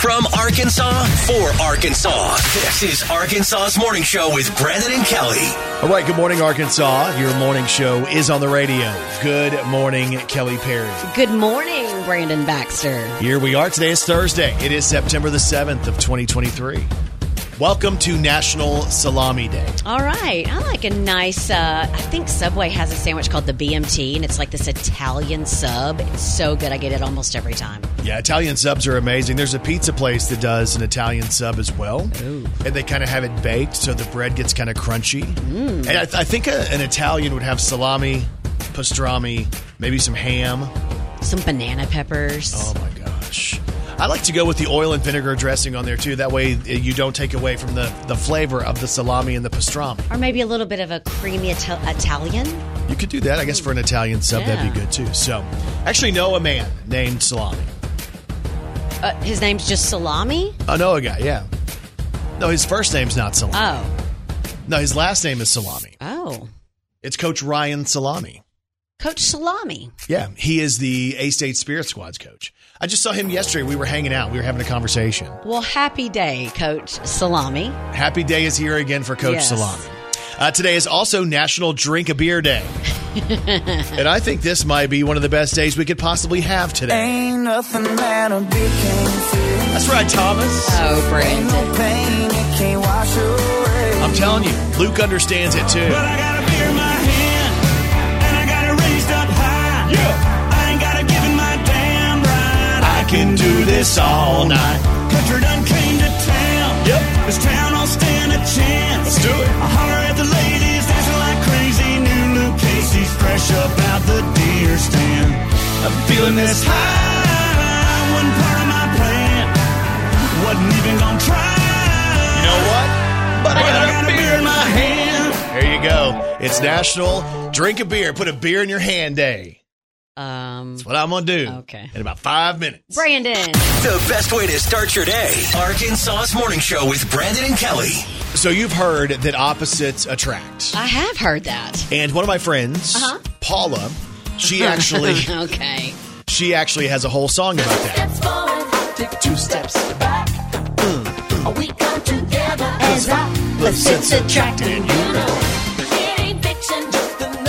From Arkansas for Arkansas. This is Arkansas's Morning Show with Brandon and Kelly. All right, good morning, Arkansas. Your morning show is on the radio. Good morning, Kelly Perry. Good morning, Brandon Baxter. Here we are. Today is Thursday. It is September the 7th of 2023. Welcome to National Salami Day. All right. I like a nice, uh, I think Subway has a sandwich called the BMT, and it's like this Italian sub. It's so good. I get it almost every time. Yeah, Italian subs are amazing. There's a pizza place that does an Italian sub as well. Ooh. And they kind of have it baked so the bread gets kind of crunchy. Mm. And I, th- I think a, an Italian would have salami, pastrami, maybe some ham. Some banana peppers. Oh my gosh. I like to go with the oil and vinegar dressing on there too. That way uh, you don't take away from the, the flavor of the salami and the pastrami. Or maybe a little bit of a creamy Ital- Italian. You could do that, I guess, for an Italian sub. That'd be good too. So, actually, know a man named Salami. Uh, his name's just Salami? I know a guy, yeah. No, his first name's not Salami. Oh. no, his last name is Salami. Oh. It's Coach Ryan Salami. Coach Salami. Yeah, he is the A State Spirit Squad's coach. I just saw him yesterday. We were hanging out. We were having a conversation. Well, happy day, Coach Salami. Happy day is here again for Coach Yes. Salami. Uh, today is also National Drink a Beer Day. and I think this might be one of the best days we could possibly have today. Ain't nothing that a beer can't. That's right, Thomas. Oh, Ain't no Brandon. pain it can't wash away. I'm telling you, Luke understands it too. Can do this all night. Country done came to town. Yep. This town will stand a chance. Let's do it. I holler at the ladies, dancing like crazy. New Luke Casey's fresh up out the deer stand. I'm feeling this high. Wasn't part of my plan. Wasn't even gonna try. You know what? But But I got a beer in my hand. There you go. It's National Drink a Beer, Put a Beer in Your Hand Day. Um, That's what I'm going to do. Okay. In about five minutes. Brandon. The best way to start your day. Arkansas's Morning Show with Brandon and Kelly. So you've heard that opposites attract. I have heard that. And one of my friends, Uh-huh. Paula, she actually okay. she actually has a whole song about that. steps forward, take two steps back. We come together as opposites attracting.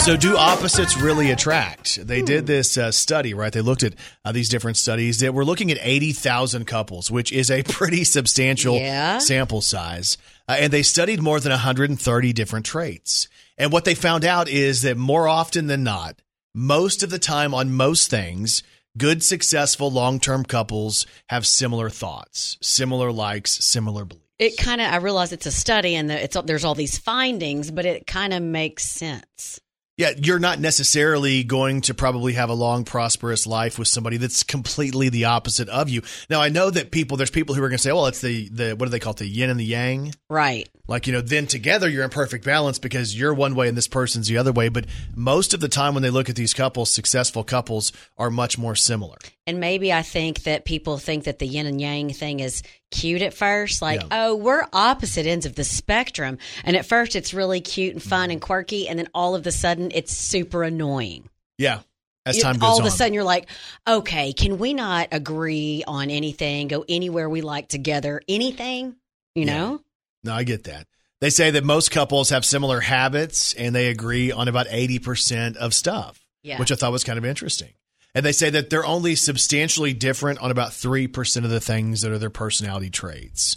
So do opposites really attract? They did this uh, study, right? They looked at uh, these different studies that were looking at 80,000 couples, which is a pretty substantial Yeah. sample size. Uh, and they studied more than 130 different traits. And what they found out is that more often than not, most of the time on most things, good, successful, long term couples have similar thoughts, similar likes, similar beliefs. It kind of, I realize it's a study and the, it's there's all these findings, but it kind of makes sense. Yeah, you're not necessarily going to probably have a long, prosperous life with somebody that's completely the opposite of you. Now, I know that people, there's people who are going to say, well, it's the, the, what do they call it? The yin and the yang. Right. Like, you know, then together you're in perfect balance because you're one way and this person's the other way. But most of the time when they look at these couples, successful couples are much more similar. And maybe I think that people think that the yin and yang thing is cute at first. Like, Yeah. oh, we're opposite ends of the spectrum. And at first it's really cute and fun mm-hmm. and quirky. And then all of a sudden it's super annoying. Yeah. As time goes all on. of a sudden you're like, okay, can we not agree on anything, go anywhere we like together, anything? You Yeah. know? No, I get that. They say that most couples have similar habits and they agree on about 80% of stuff, Yeah. which I thought was kind of interesting. And they say that they're only substantially different on about 3% of the things that are their personality traits.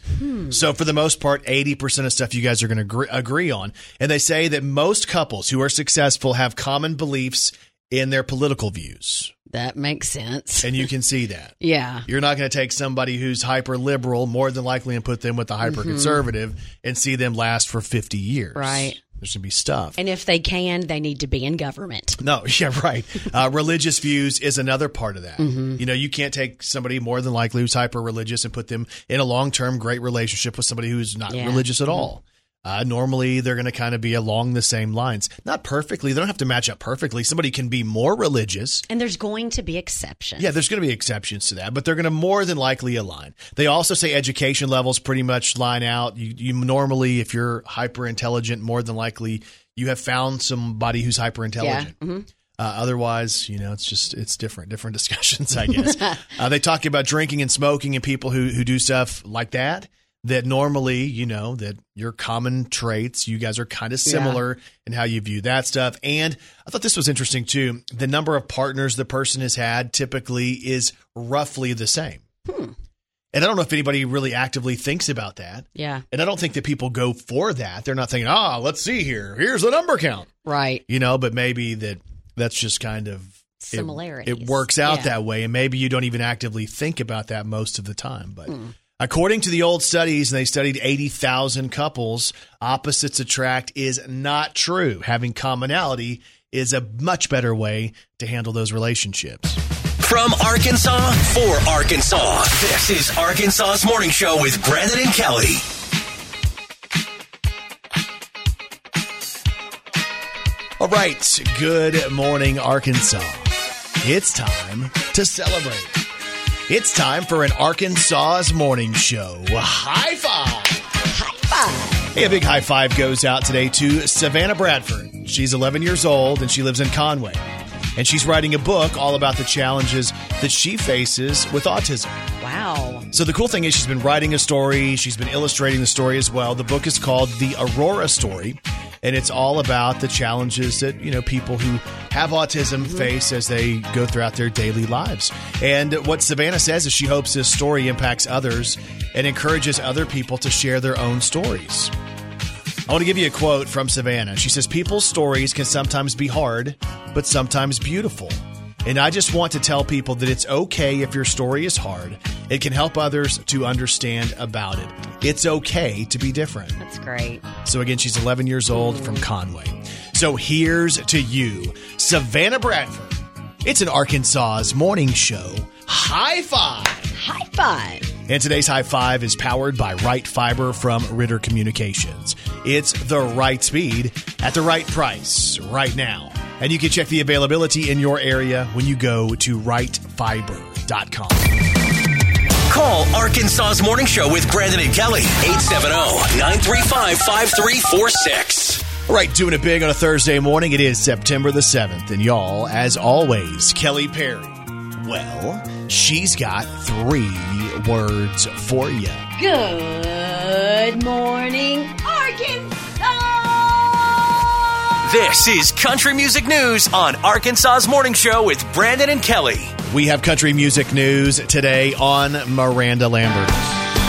So, for the most part, 80% of stuff you guys are going to agree, agree on. And they say that most couples who are successful have common beliefs in their political views. That makes sense. And you can see that. Yeah. You're not going to take somebody who's hyper liberal, more than likely, and put them with the hyper conservative and see them last for 50 years. Mm-hmm. Right. There's going to be stuff. And if they can, they need to be in government. no, yeah, right. Uh, religious views is another part of that. Mm-hmm. You know, you can't take somebody more than likely who's hyper religious and put them in a long term great relationship with somebody who's not Yeah. religious at all. Uh, normally, they're going to kind of be along the same lines. Not perfectly. They don't have to match up perfectly. Somebody can be more religious And there's going to be exceptions. Yeah, there's going to be exceptions to that, but they're going to more than likely align. They also say education levels pretty much line out. You, you normally, if you're hyper intelligent, more than likely you have found somebody who's hyper Yeah. intelligent. Mhm. Uh, otherwise, you know, it's just it's different, different discussions, I guess. uh, they talk about drinking and smoking and people who who do stuff like that. That normally, you know, that your common traits, you guys are kind of similar in how you view that stuff. And I thought this was interesting too. The number of partners the person has had typically is roughly the same. And I don't know if anybody really actively thinks about that. Yeah. And I don't think that people go for that. They're not thinking, ah, let's see here. Here's the number count. Right. You know, but maybe that that's just kind of it- It, works out Yeah. that way. And maybe you don't even actively think about that most of the time. But Hmm. According to the old studies, and they studied 80,000 couples, opposites attract is not true. Having commonality is a much better way to handle those relationships. From Arkansas for Arkansas. This is Arkansas's Morning Show with Brandon and Kelly. All right. Good morning, Arkansas. It's time to celebrate. It's time for an Arkansas's morning show. High five. Hey, a big high five goes out today to Savannah Bradford. She's 11 years old and she lives in Conway. And she's writing a book all about the challenges that she faces with autism. Wow. So the cool thing is she's been writing a story, she's been illustrating the story as well. The book is called The Aurora Story, and it's all about the challenges that, you know, people who have autism mm-hmm. face as they go throughout their daily lives. And what Savannah says is she hopes this story impacts others and encourages other people to share their own stories. I want to give you a quote from Savannah. She says, People's stories can sometimes be hard, but sometimes beautiful. And I just want to tell people that it's okay if your story is hard. It can help others to understand about it. It's okay to be different. That's great. So again, she's 11 years old from Conway. So here's to you, Savannah Bradford. It's an Arkansas's morning show. High five. High five. And today's high five is powered by Right Fiber from Ritter Communications. It's the right speed at the right price right now. And you can check the availability in your area when you go to rightfiber.com. Call Arkansas's Morning Show with Brandon and Kelly. 870-935-5346. All right, doing it big on a Thursday morning. It is September the 7th. And y'all, as always, Kelly Perry. Well, she's got three words for you. Good morning, Arkansas. This is Country Music News on Arkansas's Morning Show with Brandon and Kelly. We have country music news today on Miranda Lambert.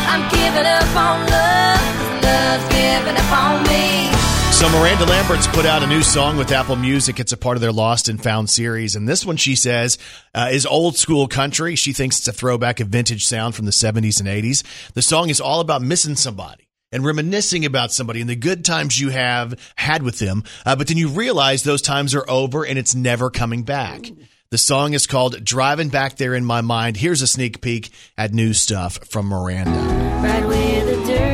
I'm giving up on love, 'cause love's giving up on me. So Miranda Lambert's put out a new song with Apple Music. It's a part of their Lost and Found series, and this one she says uh, is old school country. She thinks it's a throwback of vintage sound from the '70s and '80s. The song is all about missing somebody and reminiscing about somebody and the good times you have had with them, uh, but then you realize those times are over and it's never coming back. The song is called "Driving Back There in My Mind." Here's a sneak peek at new stuff from Miranda. Right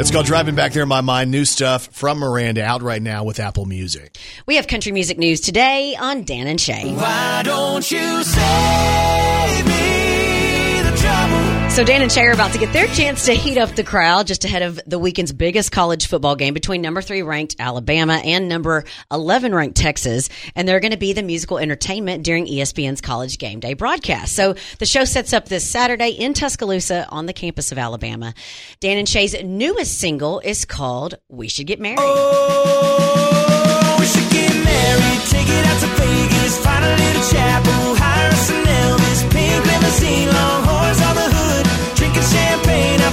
It's called "Driving Back There in My Mind." New stuff from Miranda out right now with Apple Music. We have country music news today on Dan and Shay. Why don't you save me the trouble? So Dan and Shay are about to get their chance to heat up the crowd just ahead of the weekend's biggest college football game between number three ranked Alabama and number 11 ranked Texas. And they're going to be the musical entertainment during ESPN's college game day broadcast. So the show sets up this Saturday in Tuscaloosa on the campus of Alabama. Dan and Shay's newest single is called We Should Get Married. Oh, we should get married, take it out to Vegas, find a little chapel,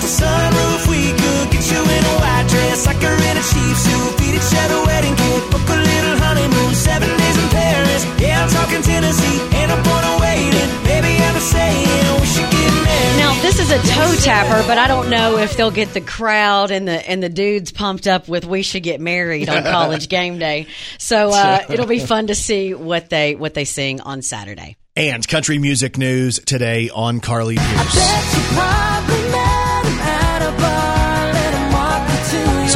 the sunroof. We could get you in a white dress, like her in a cheap suit, feed each other wedding cake, book a little honeymoon, seven days in Paris. Yeah, I'm talking Tennessee, and I'm born waiting. Baby, I'm just saying we should get married. Now this is a toe tapper, but I don't know if they'll get the crowd and the and the dudes pumped up with "We should get married" on college game day. So uh, it'll be fun to see what they what they sing on Saturday. And country music news today on Carly Pearce.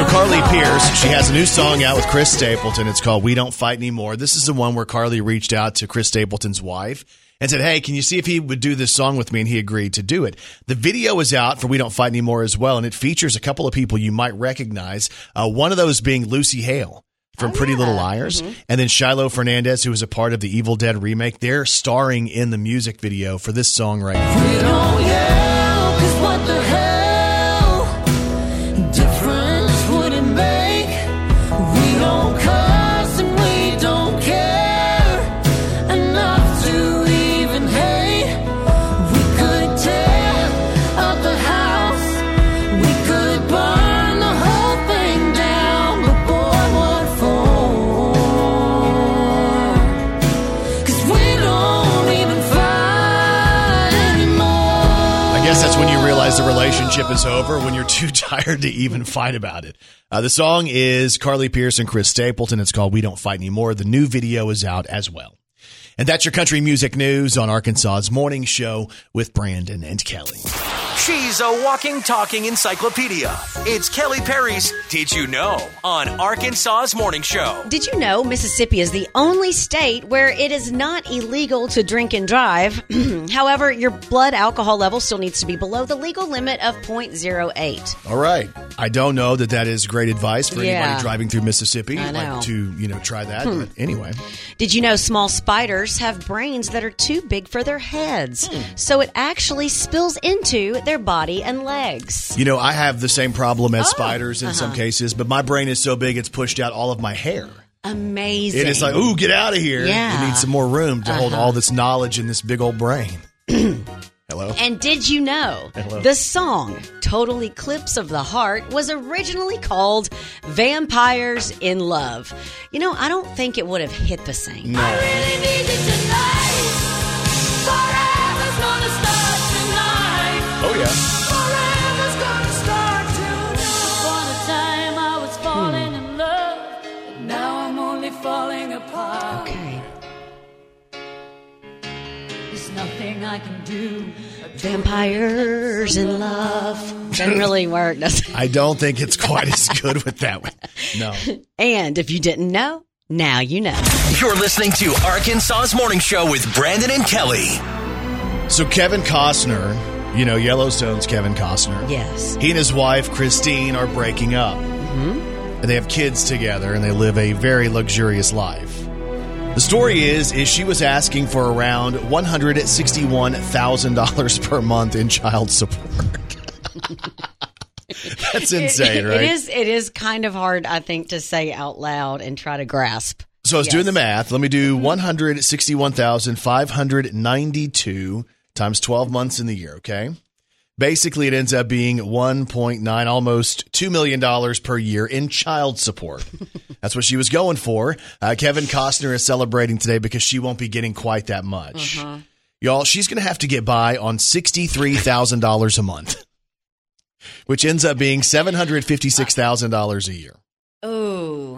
So Carly Pearce, she has a new song out with Chris Stapleton. It's called We Don't Fight Anymore. This is the one where Carly reached out to Chris Stapleton's wife and said, Hey, can you see if he would do this song with me? And he agreed to do it. The video is out for We Don't Fight Anymore as well, and it features a couple of people you might recognize. Uh, one of those being Lucy Hale from Pretty Little Liars, and then Shiloh Fernandez, who was a part of the Evil Dead remake. They're starring in the music video for this song right here. Relationship is over, when you're too tired to even fight about it. Uh, the song is Carly Pearce and Chris Stapleton. It's called We Don't Fight Anymore. The new video is out as well. And that's your country music news on Arkansas's morning show with Brandon and Kelly. She's a walking, talking encyclopedia. It's Kelly Perry's Did You Know on Arkansas's Morning Show. Did you know Mississippi is the only state where it is not illegal to drink and drive? However, your blood alcohol level still needs to be below the legal limit of 0.08. All right. I don't know that that is great advice for Yeah. anybody driving through Mississippi. I know. like to, you know, try that. Hmm. But anyway, Did you know small spiders have brains that are too big for their heads? So it actually spills into their body and legs. you know, I have the same problem Oh, as spiders in uh-huh. some cases, but my brain is so big it's pushed out all of my hair. Amazing. It is like, ooh, get out of here. Yeah. Uh-huh. It needs some more room to hold all this knowledge in this big old brain. Hello? And did you know Hello. the song Total Eclipse of the Heart was originally called Vampires in Love? You know, I don't think it would have hit the same. I really need There's nothing I can do. Vampires in Love. Doesn't really work, does it? I don't think it's quite as good with that one. No. And if you didn't know, now you know. You're listening to Arkansas's Morning Show with Brandon and Kelly. So Kevin Costner, you know Yellowstone's Kevin Costner. Yes. He and his wife Christine are breaking up, mm-hmm. and they have kids together, and they live a very luxurious life. The story is, is she was asking for around one hundred sixty-one thousand dollars per month in child support. That's insane, It- right? It is. It is kind of hard, I think, to say out loud and try to grasp. So I was Yes. doing the math. Let me do mm-hmm. 161,592 times 12 months in the year, okay? Basically, it ends up being 1.9, almost $2 million per year in child support. That's what she was going for. Uh, Kevin Costner is celebrating today because she won't be getting quite that much. Uh-huh. Y'all, she's going to have to get by on $63,000 a month, which ends up being $756,000 a year. Ooh.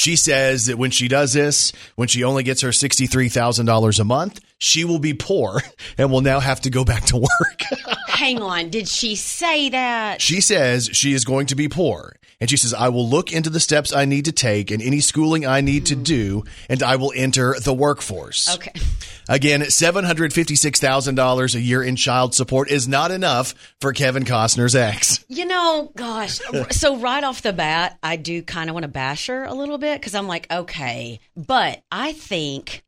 She says that when she does this, when she only gets her $63,000 a month, she will be poor and will now have to go back to work. Hang on. Did she say that? she says she is going to be poor. And she says, I will look into the steps I need to take and any schooling I need to do, and I will enter the workforce. Okay. Again, $756,000 a year in child support is not enough for Kevin Costner's ex. You know, gosh. So right off the bat, I do kind of want to bash her a little bit because I'm like, okay, but I think.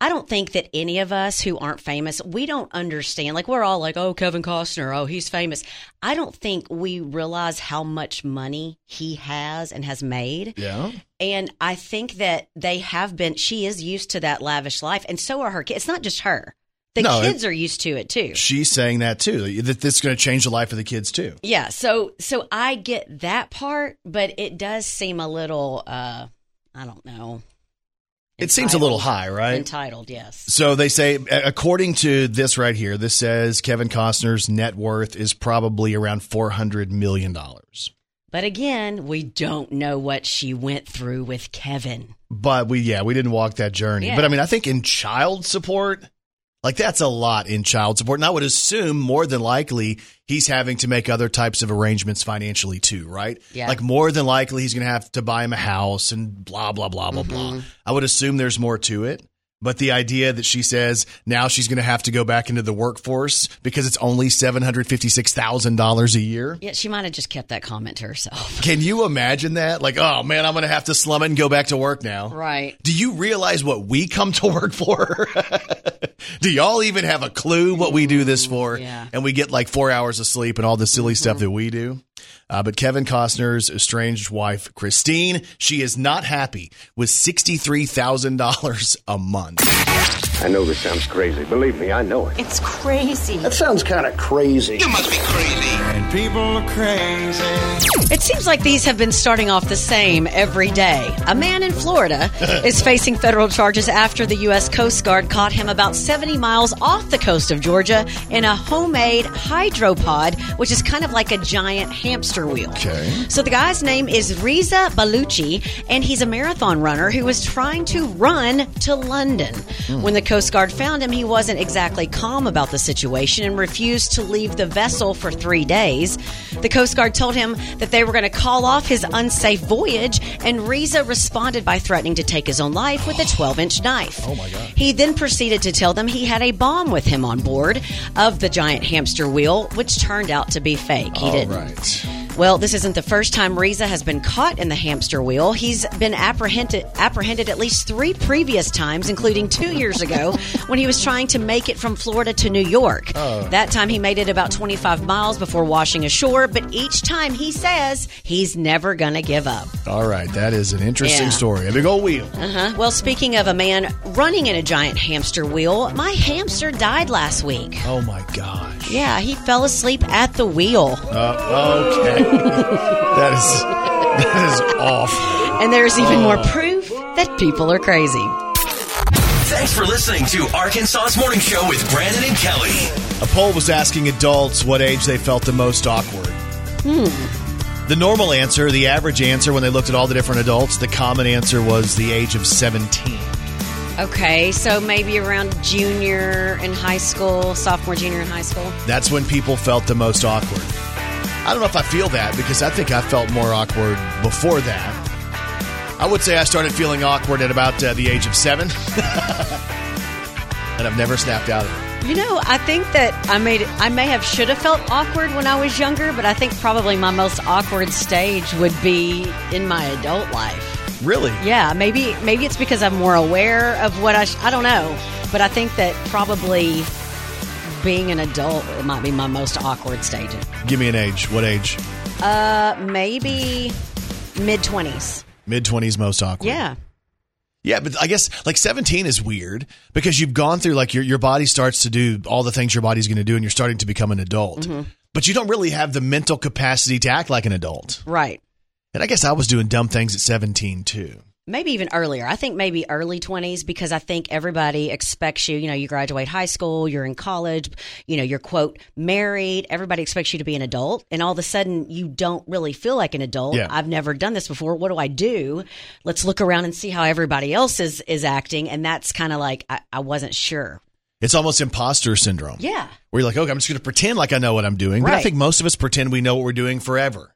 I don't think that any of us who aren't famous, we don't understand. Like, we're all like, oh, Kevin Costner, oh, he's famous. I don't think we realize how much money he has and has made. Yeah. And I think that they have been, she is used to that lavish life, and so are her kids. It's not just her, the No, kids are used to it too. She's saying that too, that this is going to change the life of the kids too. Yeah, so so I get that part, but it does seem a little uh I don't know. It seems a little high, right? Entitled, yes. So they say, according to this right here, this says Kevin Costner's net worth is probably around $400 million. But again, we don't know what she went through with Kevin. But we, yeah, we didn't walk that journey. Yeah. But I mean, I think in child support, Like that's a lot in child support. And I would assume more than likely he's having to make other types of arrangements financially too, right? Yeah. Like more than likely he's going to have to buy him a house and blah, blah, blah, blah, blah. Mm-hmm. I would assume there's more to it. But the idea that she says now she's going to have to go back into the workforce because it's only $756,000 a year. Yeah, she might have just kept that comment to herself. Can you imagine that? Like, oh man, I'm going to have to slum it and go back to work now. Right. Do you realize what we come to work for? do y'all even have a clue what we do this for? Yeah. And we get like four hours of sleep and all the silly stuff mm-hmm. that we do. Uh, but Kevin Costner's estranged wife, Christine, she is not happy with $63,000 a month. I know this sounds crazy. Believe me, I know it. It's crazy. That sounds kind of crazy. You must be crazy. And people are crazy. It seems like these have been starting off the same every day. A man in Florida is facing federal charges after the U.S. Coast Guard caught him about 70 miles off the coast of Georgia in a homemade hydropod, which is kind of like a giant hamster wheel. Okay. So the guy's name is Reza Baluchi, and he's a marathon runner who was trying to run to London. Hmm. When the Coast Guard found him, he wasn't exactly calm about the situation and refused to leave the vessel for three days. The Coast Guard told him that they were going to call off his unsafe voyage, and Reza responded by threatening to take his own life with a 12 inch knife. Oh my God. He then proceeded to tell them he had a bomb with him on board of the giant hamster wheel, which turned out to be fake. He All didn't. right. Well, this isn't the first time Reza has been caught in the hamster wheel. He's been apprehended apprehended at least three previous times, including two years ago when he was trying to make it from Florida to New York. That time he made it about 25 miles before washing ashore, but each time he says he's never going to give up. All right. That is an interesting Yeah. story. A big old wheel. Uh-huh. Well, speaking of a man running in a giant hamster wheel, my hamster died last week. Oh my gosh. Yeah, he fell asleep at the wheel. Uh, okay. That is that is awful. And there's even more oh. proof that people are crazy. Thanks for listening to Arkansas's Morning Show with Brandon and Kelly. A poll was asking adults what age they felt the most awkward. Hmm. The normal answer, the average answer when they looked at all the different adults, the common answer was the age of 17. Okay, so maybe around junior in high school, sophomore, junior in high school. That's when people felt the most awkward. I don't know if I feel that because I think I felt more awkward before that. I would say I started feeling awkward at about uh, the age of seven. and I've never snapped out of it. You know, I think that I made I may have should have felt awkward when I was younger, but I think probably my most awkward stage would be in my adult life. Really? Yeah, maybe maybe it's because I'm more aware of what I sh- I don't know, but I think that probably being an adult it might be my most awkward stage. Give me an age. What age? Uh, maybe mid twenties. Mid 20s, most awkward. Yeah. Yeah, but I guess like 17 is weird because you've gone through like your your body starts to do all the things your body's going to do and you're starting to become an adult. Mm-hmm. But you don't really have the mental capacity to act like an adult. Right. And I guess I was doing dumb things at 17 too. Maybe even earlier. I think maybe early 20s because I think everybody expects you, you know, you graduate high school, you're in college, you know, you're quote married, everybody expects you to be an adult and all of a sudden you don't really feel like an adult. Yeah. I've never done this before. What do I do? Let's look around and see how everybody else is is acting and that's kind of like I, I wasn't sure. It's almost imposter syndrome. Yeah. Where you're like, okay, I'm just going to pretend like I know what I'm doing. But I think most of us pretend we know what we're doing forever.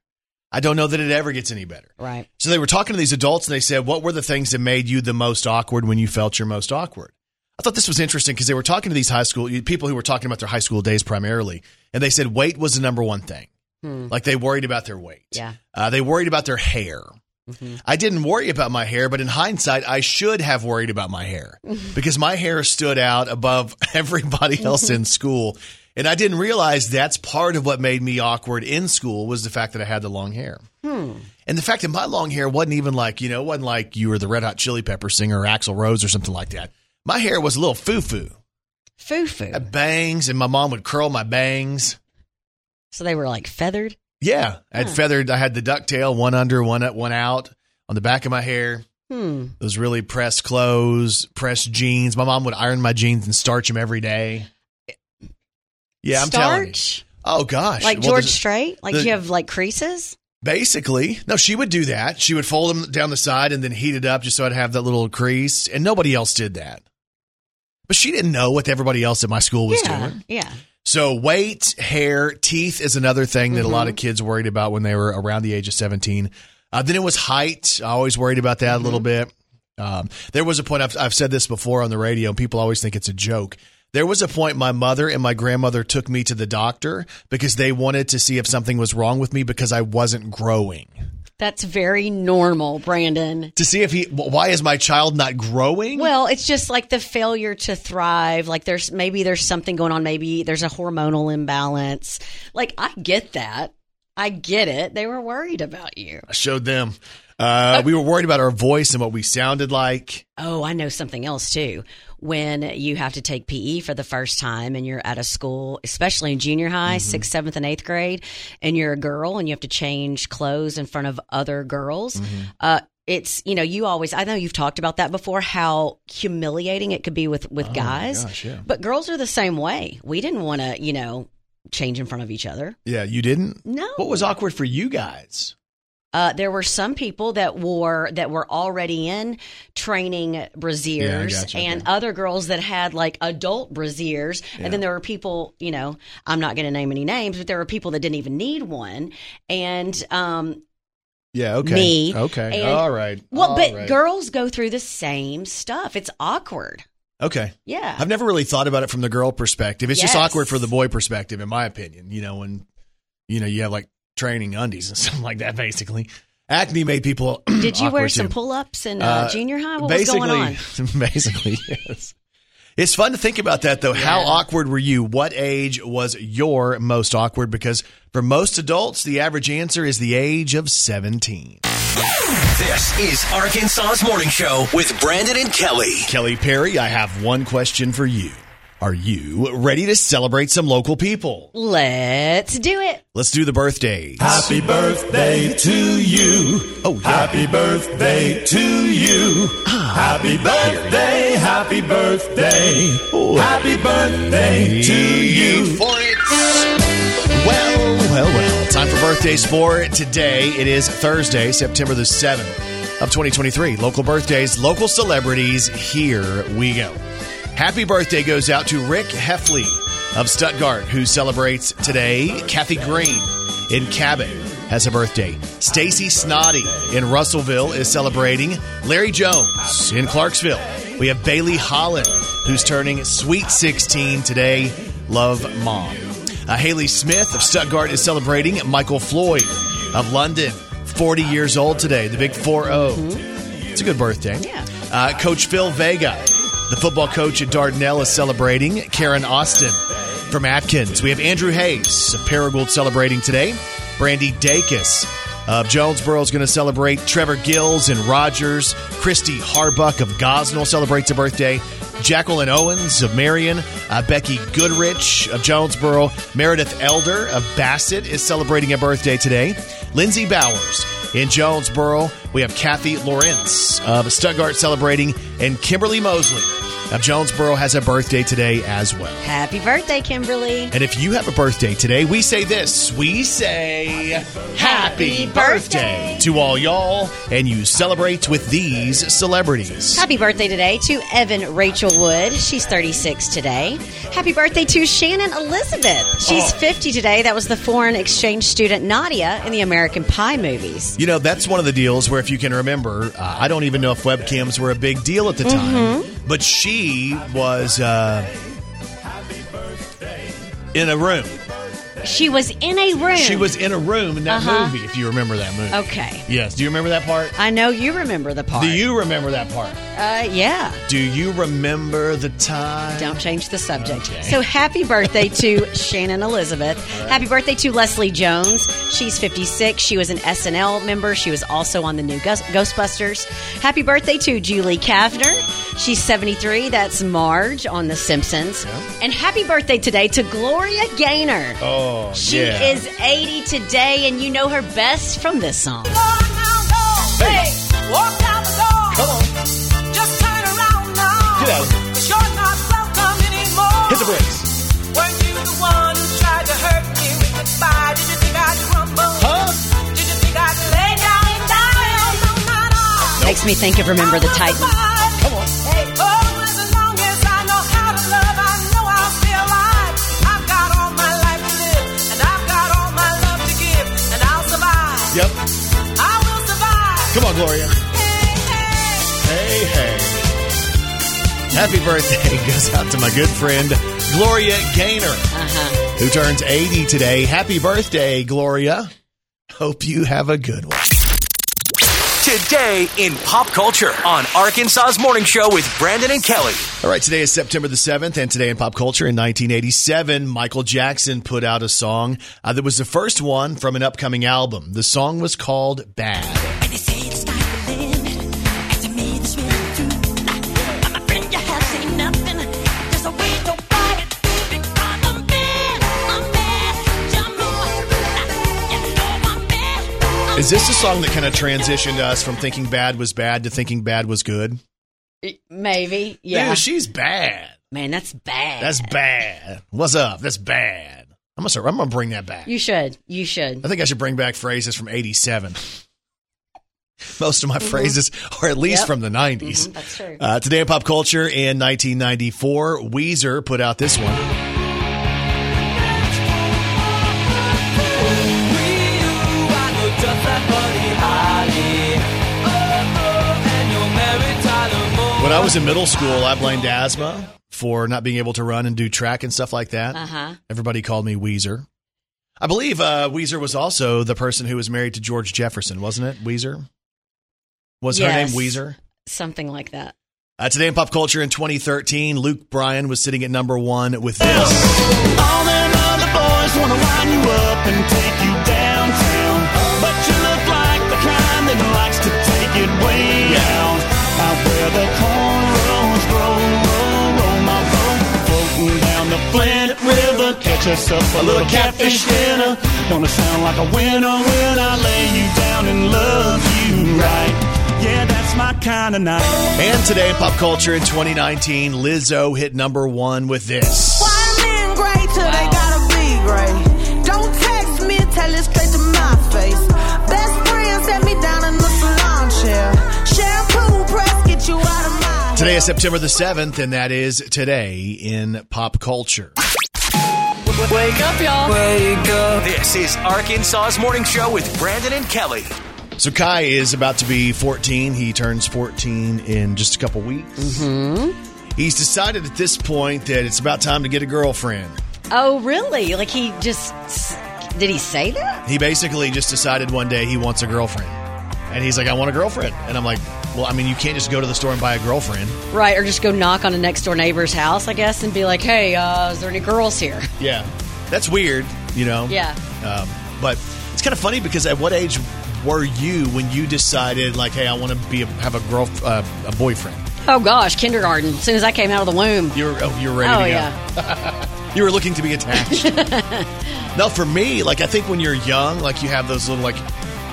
I don't know that it ever gets any better. Right. So they were talking to these adults and they said, What were the things that made you the most awkward when you felt your most awkward? I thought this was interesting because they were talking to these high school people who were talking about their high school days primarily. And they said weight was the number one thing. Like they worried about their weight. Yeah. Uh, they worried about their hair. I didn't worry about my hair, but in hindsight, I should have worried about my hair because my hair stood out above everybody else in school. And I didn't realize that's part of what made me awkward in school was the fact that I had the long hair. And the fact that my long hair wasn't even like, you know, it wasn't like you were the Red Hot Chili Pepper singer or Axl Rose or something like that. My hair was a little foo foo. Foo foo. Bangs, and my mom would curl my bangs. So they were like feathered. Yeah, I had feathered. I had the ducktail, one under, one up, one out on the back of my hair. Hmm. Those really pressed clothes, pressed jeans. My mom would iron my jeans and starch them every day. Yeah, I'm telling you. Starch? Oh gosh, Like Well, George Strait? Like the- you have like creases? Basically, no, she would do that. She would fold them down the side and then heat it up just so I'd have that little crease. And nobody else did that. but she didn't know what everybody else at my school was Yeah, doing. yeah. So weight, hair, teeth is another thing that a lot of kids worried about when they were around the age of 17. Uh, then it was height. I always worried about that a little bit. Um, there was a point, I've, I've said this before on the radio, and people always think it's a joke. There was a point my mother and my grandmother took me to the doctor because they wanted to see if something was wrong with me because I wasn't growing. That's very normal, Brandon. To see if he, why is my child not growing? Well, it's just like the failure to thrive. Like there's maybe there's something going on. Maybe there's a hormonal imbalance. Like I get that. I get it. They were worried about you. I showed them. Uh, we were worried about our voice and what we sounded like. Oh, I know something else too. When you have to take PE for the first time and you're at a school, especially in junior high, sixth, seventh, and eighth grade, and you're a girl and you have to change clothes in front of other girls, uh, it's you know you always I know you've talked about that before how humiliating it could be with with guys, gosh, yeah. but girls are the same way. We didn't want to you know change in front of each other. Yeah, you didn't? No. What was awkward for you guys? Uh, there were some people that wore that were already in training brasiers, Yeah, gotcha, and okay. other girls that had like adult brasiers, and then there were people. You know, I'm not going to name any names, but there were people that didn't even need one, and um, Yeah, okay. Me. Okay. And- All right. well, All but right. girls go through the same stuff. It's awkward. Okay. Yeah. I've never really thought about it from the girl perspective. It's just awkward for the boy perspective, in my opinion. You know, when you know you have like training undies and stuff like that. Basically, acne made people. Did you wear some pull-ups in uh, Uh, junior high? What was going on? basically, yes. It's fun to think about that though. How awkward were you? What age was your most awkward? Because for most adults, the average answer is the age of 17. This is Arkansas's Morning Show with Brandon and Kelly. Kelly Perry, I have one question for you. Are you ready to celebrate some local people? Let's do it. Let's do the birthdays. Happy birthday to you. Oh, yeah. Happy birthday to you. Ah. Happy birthday, happy birthday. Happy birthday to you. for it. Well, well, well. Time for birthdays for today. It is Thursday, September the 7th of 2023. Local birthdays, local celebrities. Here we go. Happy birthday goes out to Rick Heffley of Stuttgart, who celebrates today. Kathy Green in Cabot has a birthday. Stacy Snoddy in Russellville is celebrating. Larry Jones in Clarksville. We have Bailey Holland, who's turning sweet 16 today. Love mom. Uh, Haley Smith of Stuttgart is celebrating. Michael Floyd of London, 40 years old today. The big 4 0. It's a good birthday. Yeah. Uh, coach Phil Vega, the football coach at Dardanelle, is celebrating. Karen Austin from Atkins. We have Andrew Hayes of Paragould celebrating today. Brandy Dacus of Jonesboro is going to celebrate. Trevor Gills and Rogers. Christy Harbuck of Gosnell celebrates a birthday. Jacqueline Owens of Marion. Uh, Becky Goodrich of Jonesboro. Meredith Elder of Bassett is celebrating a birthday today. Lindsay Bowers in Jonesboro. We have Kathy Lawrence of Stuttgart celebrating. And Kimberly Mosley of Jonesboro has a birthday today as well. Happy birthday, Kimberly. And if you have a birthday today, we say this. We say happy birthday to all y'all, and you celebrate with these celebrities. Happy birthday today to Evan Rachel Wood. She's 36 today. Happy birthday to Shannon Elizabeth. She's Oh. 50 today. That was the foreign exchange student Nadia in the American Pie movies. You know, that's one of the deals where, if you can remember, uh, I don't even know if webcams were a big deal at the time, but she was uh, in a room. She was in a room. She was in a room in that Uh-huh. movie, if you remember that movie. Okay. Yes. Do you remember that part? I know you remember the part. Do you remember that part? Uh, yeah. Do you remember the time? Don't change the subject. Okay. So happy birthday to Shannon Elizabeth. Happy birthday to Leslie Jones. She's 56. She was an SNL member. She was also on the new Ghost- Ghostbusters. Happy birthday to Julie Kavner. She's 73. That's Marge on The Simpsons. And happy birthday today to Gloria Gaynor. Oh, Oh, she yeah. is 80 today, and you know her best from this song. Hey. Walk down the door. Come on. Just turn around now. Get out. Cause you're not welcome anymore. Hit the brakes. Weren't you the one who tried to hurt me with goodbye? Did you think I'd crumble? Huh? Did you think I'd lay down and die? No, not all. Makes me think of Remember the Titans. On, Gloria. Hey, hey. Happy birthday goes out to my good friend, Gloria Gaynor, Uh-huh. who turns 80 today. Happy birthday, Gloria. Hope you have a good one. Today in pop culture on Arkansas's Morning Show with Brandon and Kelly. All right, today is September the 7th, and today in pop culture in 1987, Michael Jackson put out a song uh, that was the first one from an upcoming album. The song was called Bad. Is this a song that kind of transitioned us from thinking bad was bad to thinking bad was good? Maybe. Yeah. Dude, she's bad. Man, that's bad. That's bad. What's up? That's bad. I'm gonna start, I'm gonna bring that back. You should. You should. I think I should bring back phrases from '87. Most of my phrases are at least Yep. from the '90s. Mhm, that's true. Uh, today in pop culture in 1994, Weezer put out this one. When I was in middle school, I blamed asthma for not being able to run and do track and stuff like that. Uh-huh. Everybody called me Weezer. I believe uh, Weezer was also the person who was married to George Jefferson, wasn't it? Weezer? Was her name Yes. Weezer? Something like that. Uh, today in pop culture in 2013, Luke Bryan was sitting at number one with this. River, catch us up a little catfish dinner. Gonna sound like a winner when I lay you down and love you right. Yeah, that's my kind of night. And today in pop culture in 2019, Lizzo hit number one with this. Why men gray till they gotta be gray? Don't text me, tell it straight to my face. Best friend set me down in the salon chair. Shampoo press, get you out of my Today is September the 7th, and that is today in pop culture. Wake up, y'all. Wake up. This is Arkansas's Morning Show with Brandon and Kelly. So Kai is about to be 14. He turns 14 in just a couple weeks. Mm-hmm. He's decided at this point that it's about time to get a girlfriend. Oh, really? Like he just did he say that? He basically just decided one day he wants a girlfriend. And he's like, I want a girlfriend. And I'm like, well, I mean, you can't just go to the store and buy a girlfriend. Right, or just go knock on a next door neighbor's house, I guess, and be like, "Hey, uh, is there any girls here?" Yeah. That's weird, you know? Yeah. Um, but it's kind of funny because at what age were you when you decided, like, hey, I want to be a, have a girl, uh, a boyfriend? Oh gosh, kindergarten. As soon as I came out of the womb. You were, oh, you were ready Oh to go. yeah. You were looking to be attached. no, for me, like I think when you're young, like you have those little like,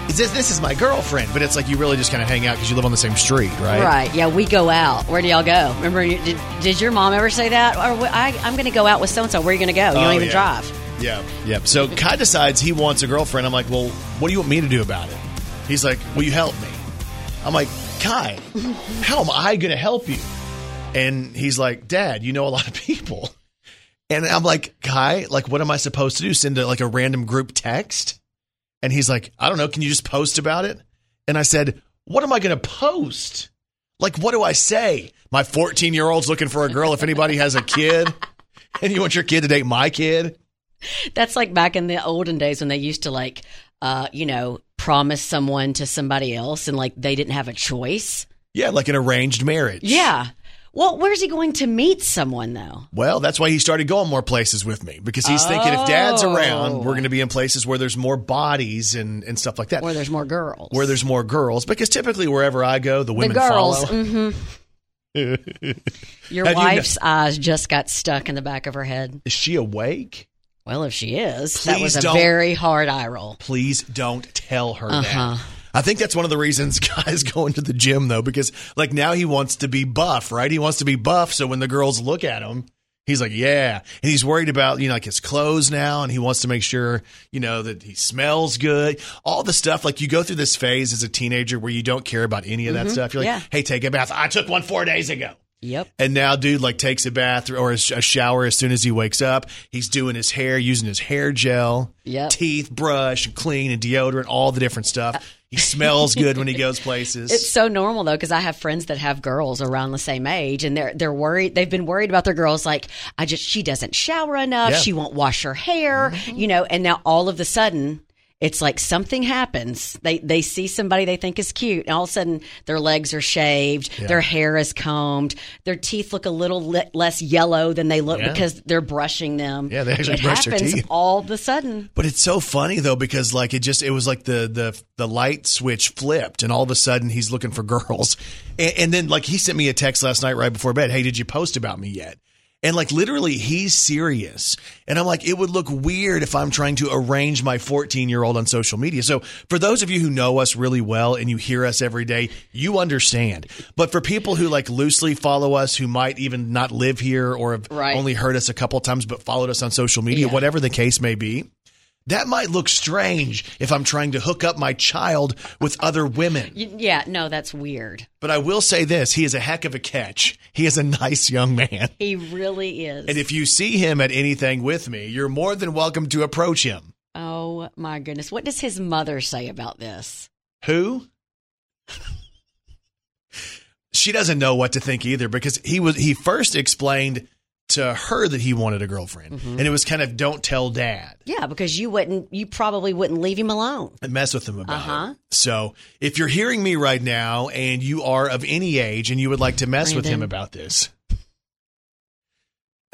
is this this is my girlfriend, but it's like you really just kind of hang out because you live on the same street, right? Right. Yeah, we go out. Where do y'all go? Remember, did, did your mom ever say that? Or I, I'm going to go out with so and so. Where are you going to go? You Oh, don't even yeah. drive. Yeah, yeah. So Kai decides he wants a girlfriend. I'm like, well, what do you want me to do about it? He's like, will you help me? I'm like, Kai, how am I going to help you? And he's like, Dad, you know a lot of people. And I'm like, Kai, like, what am I supposed to do? Send a, like a random group text? And he's like, I don't know. Can you just post about it? And I said, what am I going to post? Like, what do I say? My 14 year old's looking for a girl. If anybody has a kid and you want your kid to date my kid, That's like back in the olden days when they used to like, uh, you know, promise someone to somebody else and like they didn't have a choice. Yeah, like an arranged marriage. Yeah. Well, where's he going to meet someone though? Well, that's why he started going more places with me because he's thinking if dad's Oh. around, we're going to be in places where there's more bodies and, and stuff like that. Where there's more girls. Where there's more girls, because typically wherever I go, the the women girls. follow. hmm Your Have you wife's eyes just got stuck in the back of her head. Is she awake? Well, if she is, that was a very hard eye roll. Please don't tell her Uh-huh. that. I think that's one of the reasons guys go into the gym though, because like now he wants to be buff, right? He wants to be buff, so when the girls look at him, he's like, "Yeah," and he's worried about you know like his clothes now, and he wants to make sure you know that he smells good. All the stuff like you go through this phase as a teenager where you don't care about any of that mm-hmm. stuff. You're like, yeah. "Hey, take a bath. I took one four days ago." Yep. And now, dude, like takes a bath or a shower as soon as he wakes up. He's doing his hair, using his hair gel, Yep. teeth, brush, and clean, and deodorant, all the different stuff. He smells good when he goes places. It's so normal though because I have friends that have girls around the same age, and they're they're worried. They've been worried about their girls. Like, I just she doesn't shower enough. Yeah. Mm-hmm. She won't wash her hair. You know, and now all of a sudden. It's like something happens. They they see somebody they think is cute, and all of a sudden their legs are shaved, their hair is combed, their teeth look a little le- less yellow than they look Yeah. because they're brushing them. Yeah, they actually it brush their teeth. all of a sudden. But it's so funny though because like it just it was like the the the light switch flipped and all of a sudden he's looking for girls, and, and then like he sent me a text last night right before bed. Hey, did you post about me yet? And like literally, he's serious. And I'm like, it would look weird if I'm trying to arrange my 14 year old on social media. So for those of you who know us really well and you hear us every day, you understand. But for people who like loosely follow us, who might even not live here or have Right. only heard us a couple times but followed us on social media, Yeah. whatever the case may be, that might look strange if I'm trying to hook up my child with other women. Yeah, no, that's weird. But I will say this he is a heck of a catch. He is a nice young man. He really is. And if you see him at anything with me, you're more than welcome to approach him. Oh my goodness. What does his mother say about this? Who? she doesn't know what to think either because he was he first explained to her that he wanted a girlfriend. Mm-hmm. And it was kind of don't tell dad. Yeah, because you wouldn't you probably wouldn't leave him alone. and mess with him about Uh-huh. it. So if you're hearing me right now and you are of any age and you would like to mess with him about this,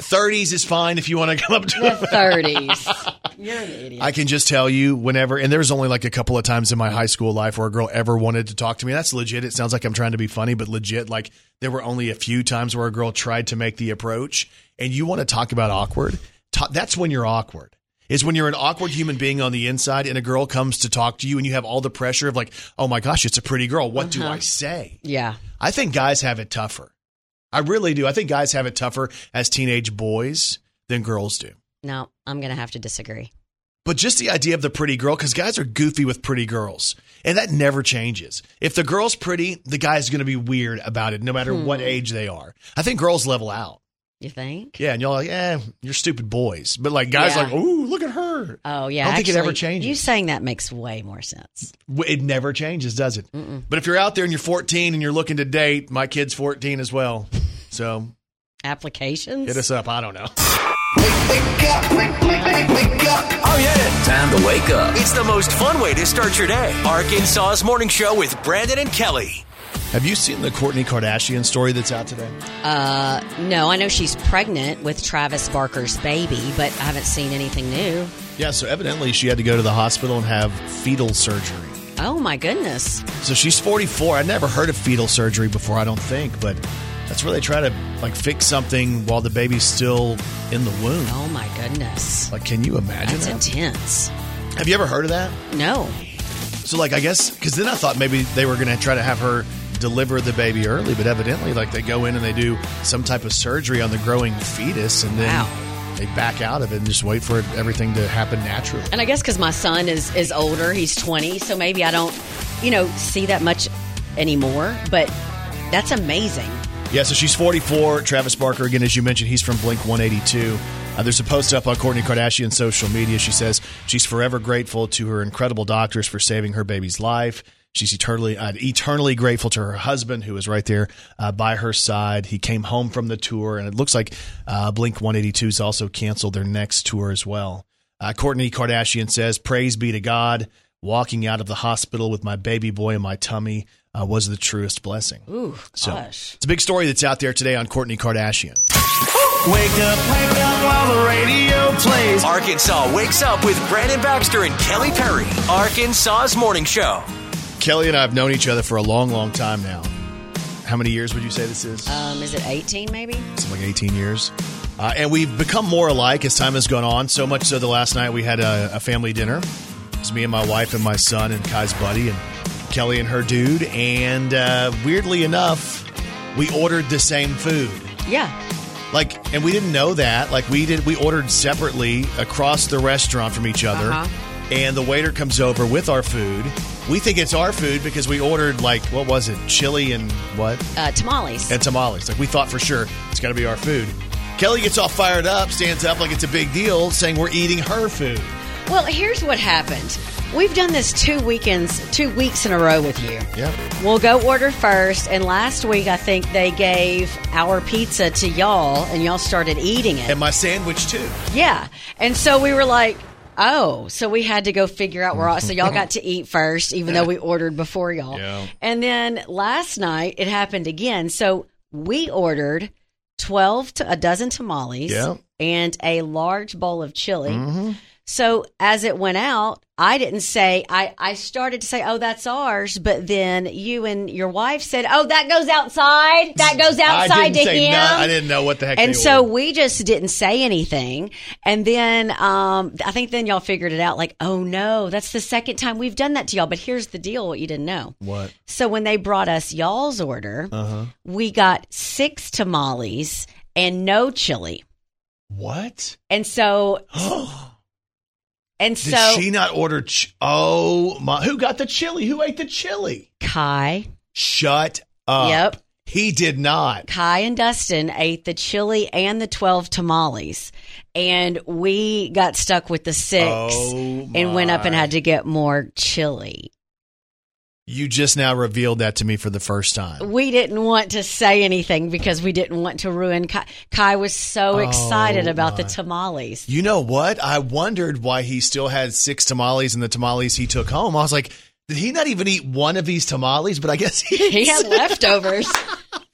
30s is fine if you want to come up to The him. thirties. You're an idiot. I can just tell you whenever, and there's only like a couple of times in my high school life where a girl ever wanted to talk to me. That's legit. It sounds like I'm trying to be funny, but legit, like there were only a few times where a girl tried to make the approach. And you want to talk about awkward? Ta- that's when you're awkward. Is when you're an awkward human being on the inside and a girl comes to talk to you and you have all the pressure of like, oh my gosh, it's a pretty girl. What do I uh-huh. say? yeah. I think guys have it tougher. I really do. I think guys have it tougher as teenage boys than girls do. No, I'm gonna have to disagree. But just the idea of the pretty girl, because guys are goofy with pretty girls, and that never changes. If the girl's pretty, the guy's going to be weird about it, no matter what hmm. age they are. I think girls level out. You think? Yeah, and y'all like, eh, you're stupid boys. But like guys, Yeah. like, ooh, look at her. Oh yeah. I don't think it ever changes. You saying that makes way more sense. It never changes, does it? But if you're out there and you're 14 and you're looking to date, my kid's 14 as well. So Applications? hit us up. I don't know. Wake, wake up, wake, Oh, yeah. Time to wake up. It's the most fun way to start your day. Arkansas's Morning Show with Brandon and Kelly. Have you seen the Kourtney Kardashian story that's out today? Uh no, I know she's pregnant with Travis Barker's baby, but I haven't seen anything new. Yeah, so evidently she had to go to the hospital and have fetal surgery. Oh my goodness. So she's 44. I'd never heard of fetal surgery before, I don't think, but that's where they try to like fix something while the baby's still in the womb. Oh my goodness. Like, can you imagine That's that? intense. Have you ever heard of that? No. So, like, I guess because then I thought maybe they were going to try to have her deliver the baby early, but evidently, like, they go in and they do some type of surgery on the growing fetus, and then Wow. they back out of it and just wait for everything to happen naturally. And I guess because my son is is older, he's twenty, so maybe I don't, you know, see that much anymore. But that's amazing. Yeah, so she's 44. Travis Barker, again, as you mentioned, he's from Blink 182. Uh, there's a post up on Kourtney Kardashian's social media. She says she's forever grateful to her incredible doctors for saving her baby's life. She's eternally uh, eternally grateful to her husband, who was right there uh, by her side. He came home from the tour, and it looks like uh, Blink 182's also canceled their next tour as well. Uh, Kourtney Kardashian says, "Praise be to God. Walking out of the hospital with my baby boy in my tummy uh, was the truest blessing." Ooh, So gosh. it's a big story that's out there today on Kourtney Kardashian. Wake up, wake up while the radio plays. Arkansas wakes up with Brandon Baxter and Kelly Perry. Arkansas's Morning Show. Kelly and I have known each other for a long, long time now. How many years would you say this is? Um, is it eighteen? Maybe. Something like 18 years. Uh, and we've become more alike as time has gone on. So much so the last night we had a, a family dinner. It was me and my wife and my son and Kai's buddy and Kelly and her dude. And uh, weirdly enough, we ordered the same food. Yeah. Like, and we didn't know that. Like, we did, we ordered separately across the restaurant from each other. Uh-huh. And the waiter comes over with our food. We think it's our food because we ordered like what was it, chili and what Uh, tamales. and tamales. Like we thought for sure it's got to be our food. Kelly gets all fired up, stands up like it's a big deal, saying we're eating her food. Well, here's what happened. We've done this two weekends, two weeks in a row with you. Yep. We'll go order first. And last week, I think they gave our pizza to y'all, and y'all started eating it. And my sandwich too. Yeah. And so we were like, oh, so we had to go figure out where all, so y'all got to eat first, even though we ordered before y'all. Yeah. And then last night it happened again. So we ordered 12 to a dozen tamales Yeah. and a large bowl of chili. Mm-hmm. So as it went out, I didn't say, I, I started to say, oh, that's ours. But then you and your wife said, oh, that goes outside. That goes outside to him. I didn't know what the heck. And so ordered. we just didn't say anything. And then um, I think then y'all figured it out like, oh no, that's the second time we've done that to y'all. But here's the deal what you didn't know. what? So when they brought us y'all's order, Uh-huh. we got six tamales and no chili. What? And so, and Did so she not order? Ch- oh my! Who got the chili? Who ate the chili? Kai, Shut up. Yep. He did not. Kai and Dustin ate the chili and the 12 tamales. And we got stuck with the six Oh, and went up and had to get more chili. You just now revealed that to me for the first time. we didn't want to say anything because we didn't want to ruin Kai. Kai was so oh, excited Oh, about the tamales. You know what? I wondered why he still had six tamales and the tamales he took home. I was like, did he not even eat one of these tamales? But I guess he, He had leftovers.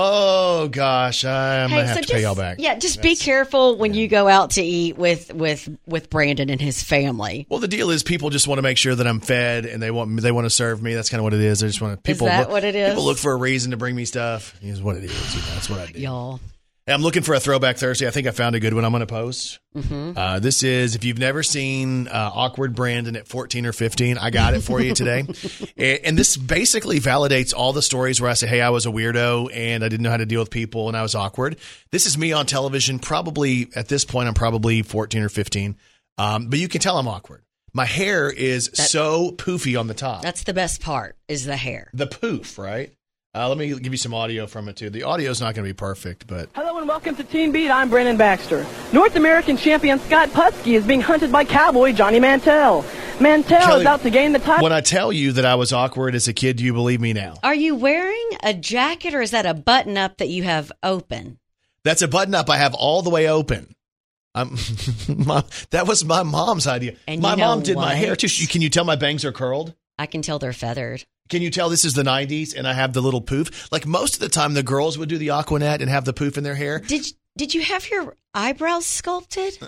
Oh gosh, I'm gonna have to just, pay y'all back. Yeah, just be careful when you go out to eat with with with Brandon and his family. Well, the deal is people just want to make sure that I'm fed, and they want they want to serve me. That's kind of what it is. They just want to people. that look, what it is? People look for a reason to bring me stuff. Is what it is. You know, that's what I do. Y'all. I'm looking for a throwback Thursday. I think I found a good one. I'm going to post. Mm-hmm. Uh, this is if you've never seen uh, awkward Brandon at 14 or 15, I got it for you today. and, and this basically validates all the stories where I say, "Hey, I was a weirdo and I didn't know how to deal with people and I was awkward." This is me on television. Probably at this point, I'm probably 14 or 15, um, but you can tell I'm awkward. My hair is so poofy on the top. That's the best part is the hair. the poof, right? Uh, let me give you some audio from it too. The audio is not going to be perfect, but Hello and welcome to Team Beat. I'm Brandon Baxter. North American champion Scott Putski is being hunted by cowboy Johnny Mantell. Mantell Kelly, is out to gain the title. when I tell you that I was awkward as a kid, do you believe me now? Are you wearing a jacket or is that a button up that you have open? That's a button up I have all the way open. I'm, my, that was my mom's idea. And my you know mom did my hair too. She- Can you tell my bangs are curled? I can tell they're feathered. Can you tell this is the 90s and I have the little poof? Like most of the time, the girls would do the Aqua Net and have the poof in their hair. Did did you have your eyebrows sculpted?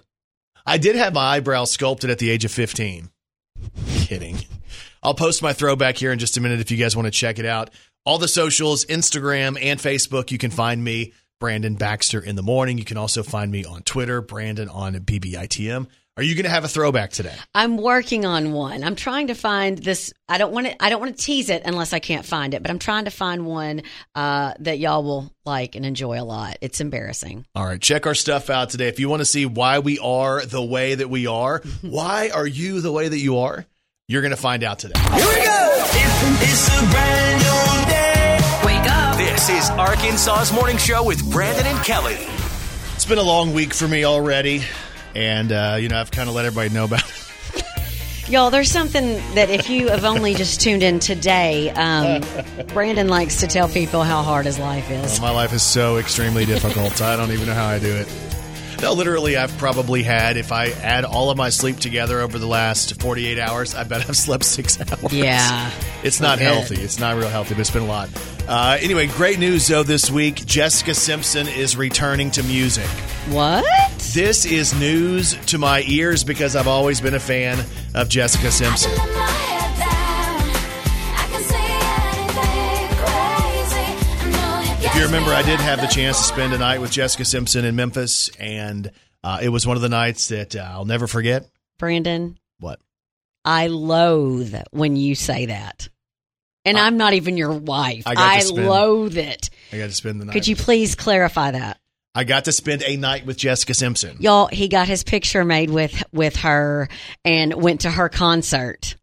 I did have my eyebrows sculpted at the age of 15. Kidding. I'll post my throwback here in just a minute if you guys want to check it out. All the socials, Instagram and Facebook, you can find me, Brandon Baxter, in the morning. You can also find me on Twitter, Brandon on BBITM. Are you going to have a throwback today? I'm working on one. I'm trying to find this. I don't want to. I don't want to tease it unless I can't find it. But I'm trying to find one uh, that y'all will like and enjoy a lot. It's embarrassing. All right, check our stuff out today. If you want to see why we are the way that we are, why are you the way that you are? You're going to find out today. Here we go. It's a brand new day. Wake up. This is Arkansas's morning show with Brandon and Kelly. It's been a long week for me already. And, uh, you know, I've kind of let everybody know about it. Y'all, there's something that if you have only just tuned in today, um, Brandon likes to tell people how hard his life is. My life is so extremely difficult. I don't even know how I do it. No, literally, I've probably had, if I add all of my sleep together over the last 48 hours, I bet I've slept six hours. Yeah. It's not good. healthy. It's not real healthy, but it's been a lot. Uh, anyway, great news, though, this week. Jessica Simpson is returning to music. What? This is news to my ears because I've always been a fan of Jessica Simpson. If you remember, I did have the chance to spend a night with Jessica Simpson in Memphis, and uh, it was one of the nights that uh, I'll never forget. Brandon, What? I loathe when you say that. And I'm not even your wife. I I spend- loathe it. I got to spend the night. Could you please clarify that? I got to spend a night with Jessica Simpson. Y'all, he got his picture made with with her and went to her concert.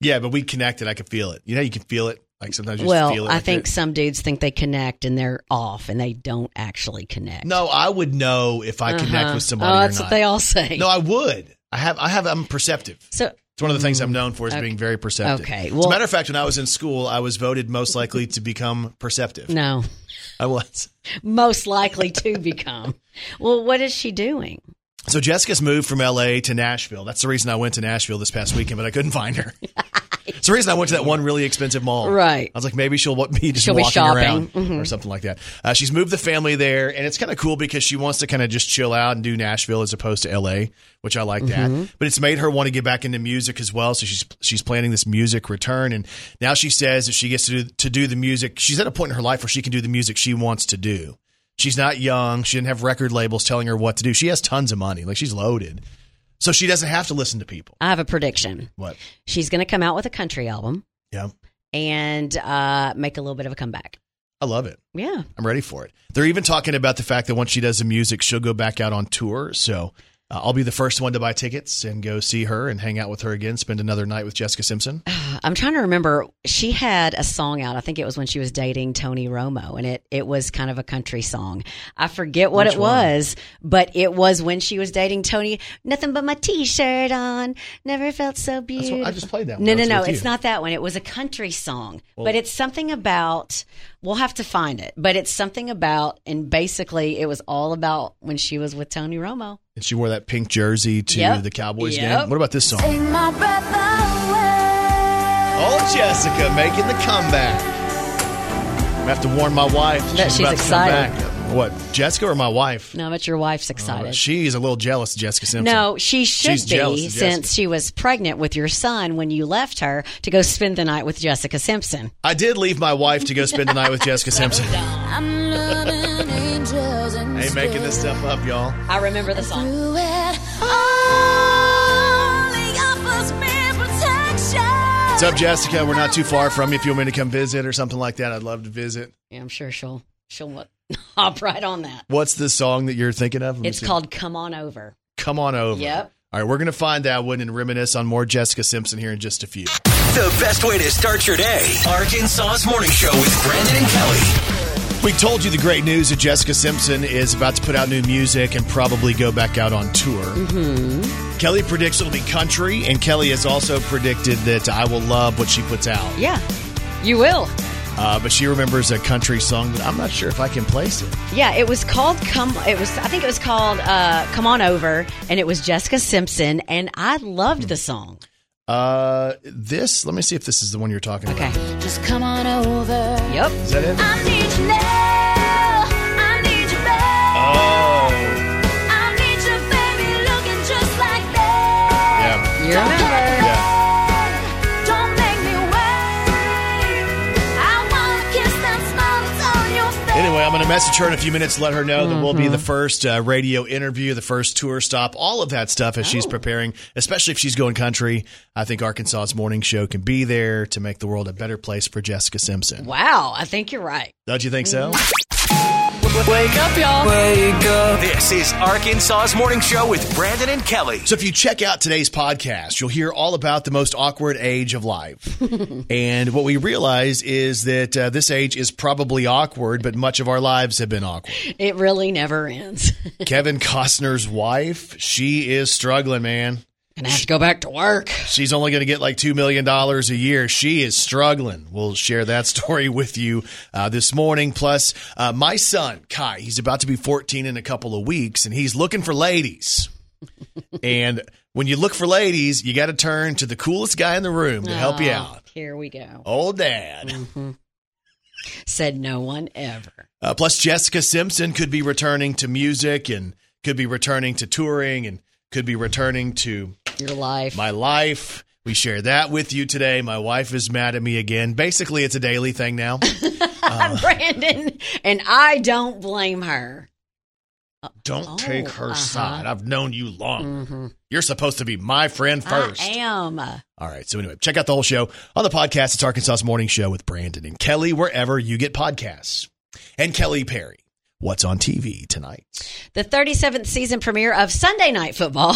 Yeah, but we connected. I could feel it. You know, you can feel it. Like sometimes you just well, feel it. I think it. some dudes think they connect and they're off and they don't actually connect. No, I would know if I connect Uh-huh. with somebody Oh, that's what they all say. No, I would. I have. I have. I'm perceptive. So It's one of the things I'm known for is being very perceptive. Okay, As a matter of fact, when I was in school, I was voted most likely to become perceptive. no, I was. most likely to become. Well, what is she doing? So Jessica's moved from LA to Nashville. That's the reason I went to Nashville this past weekend, but I couldn't find her. It's the reason I went to that one really expensive mall. Right. I was like, maybe she'll be just She'll be walking shopping. around Mhm. or something like that. Uh, she's moved the family there, and it's kind of cool because she wants to kind of just chill out and do Nashville as opposed to LA, which I like Mm-hmm. that. But it's made her want to get back into music as well. So she's she's planning this music return, and now she says if she gets to do, to do the music, she's at a point in her life where she can do the music she wants to do. She's not young. She didn't have record labels telling her what to do. She has tons of money. Like she's loaded. So she doesn't have to listen to people. I have a prediction. What? She's going to come out with a country album Yeah. and uh, make a little bit of a comeback. I love it. Yeah. I'm ready for it. They're even talking about the fact that once she does the music, she'll go back out on tour. So uh, I'll be the first one to buy tickets and go see her and hang out with her again, spend another night with Jessica Simpson. I'm trying to remember. She had a song out. I think it was when she was dating Tony Romo, and it it was kind of a country song. I forget what Which it one? was, but it was when she was dating Tony. Nothing but my t-shirt on. Never felt so beautiful. what, I just played that one. No, no, no. It's you. not that one. It was a country song, Well- but it's something about. We'll have to find it, but it's something about, and basically, it was all about when she was with Tony Romo. And she wore that pink jersey to Yep. the Cowboys Yep. game. What about this song? Take my breath away. Oh, Jessica making the comeback. I have to warn my wife. Bet she's about excited. to come back. What, Jessica or my wife? No, but your wife's excited. Uh, she's a little jealous of Jessica Simpson. No, she should She's be of since she was pregnant with your son when you left her to go spend the night with Jessica Simpson. I did leave my wife to go spend the night with Jessica Simpson. I'm learning angels and ain't making this stuff up, y'all. I remember the song. through it. Only offers me protection. What's up, Jessica? We're not too far from you. If you want me to come visit or something like that, I'd love to visit. Yeah, I'm sure she'll she'll hop right on that. What's the song that you're thinking of? Let It's see. called "Come On Over." Come On Over. Yep. All right, we're going to find that one and reminisce on more Jessica Simpson here in just a few. The best way to start your day. Arkansas's Morning Show with Brandon and Kelly. We told you the great news that Jessica Simpson is about to put out new music and probably go back out on tour. Mm-hmm. Kelly predicts it'll be country, and Kelly has also predicted that I will love what she puts out. Yeah, you will. Uh, but she remembers a country song that I'm not sure if I can place it. Yeah, it was called "Come." It was I think it was called uh, "Come On Over," and it was Jessica Simpson, and I loved the song. Uh, this, let me see if this is the one you're talking Okay. about. Okay, just come on over. Yep. Is that it? I need you now. I need you back. Oh, I need you, baby, looking just like that. yeah. You remember? Yeah. Anyway, I'm going to message her in a few minutes, let her know that we'll be Mm-hmm. the first uh, radio interview, the first tour stop, all of that stuff as Oh. she's preparing, especially if she's going country. I think Arkansas's morning show can be there to make the world a better place for Jessica Simpson. Wow, I think you're right. Don't you think so? Wake up, y'all. Wake up. This is Arkansas's Morning Show with Brandon and Kelly. So if you check out today's podcast, you'll hear all about the most awkward age of life. and what we realize is that uh, this age is probably awkward, but much of our lives have been awkward. It really never ends. Kevin Costner's wife, she is struggling, man. Gonna have to go back to work. She's only going to get like $2 million a year. She is struggling. We'll share that story with you uh, this morning. Plus, uh, my son, Kai, he's about to be 14 in a couple of weeks, and he's looking for ladies. and when you look for ladies, you got to turn to the coolest guy in the room to help you Oh, out. Here we go. Old dad. Said no one ever. Uh, plus, Jessica Simpson could be returning to music and could be returning to touring and could be returning to Your life. my life. We share that with you today. My wife is mad at me again. Basically, it's a daily thing now. Brandon, and I don't blame her. Don't Oh, take her uh-huh. side. I've known you long. Mhm. You're supposed to be my friend first. I am. All right. So, anyway, check out the whole show on the podcast. It's Arkansas's Morning Show with Brandon and Kelly, wherever you get podcasts. And Kelly Perry. What's on TV tonight. The 37th season premiere of Sunday Night Football.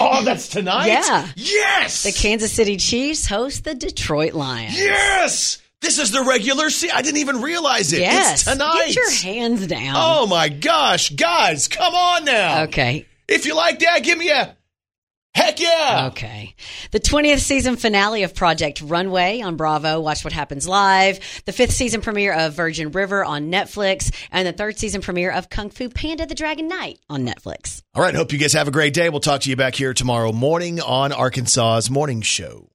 Oh, that's tonight? Yeah. Yes. the Kansas City Chiefs host the Detroit Lions. Yes. This is the regular season. I didn't even realize it. Yes. It's tonight. Get your hands down. Oh my gosh, guys, come on now. Okay. If you like that, give me a heck yeah. Okay. The 20th season finale of Project Runway on Bravo. Watch what happens live. The fifth season premiere of Virgin River on Netflix. And the third season premiere of Kung Fu Panda the Dragon Knight on Netflix. All right, hope you guys have a great day. We'll talk to you back here tomorrow morning on Arkansas's Morning Show.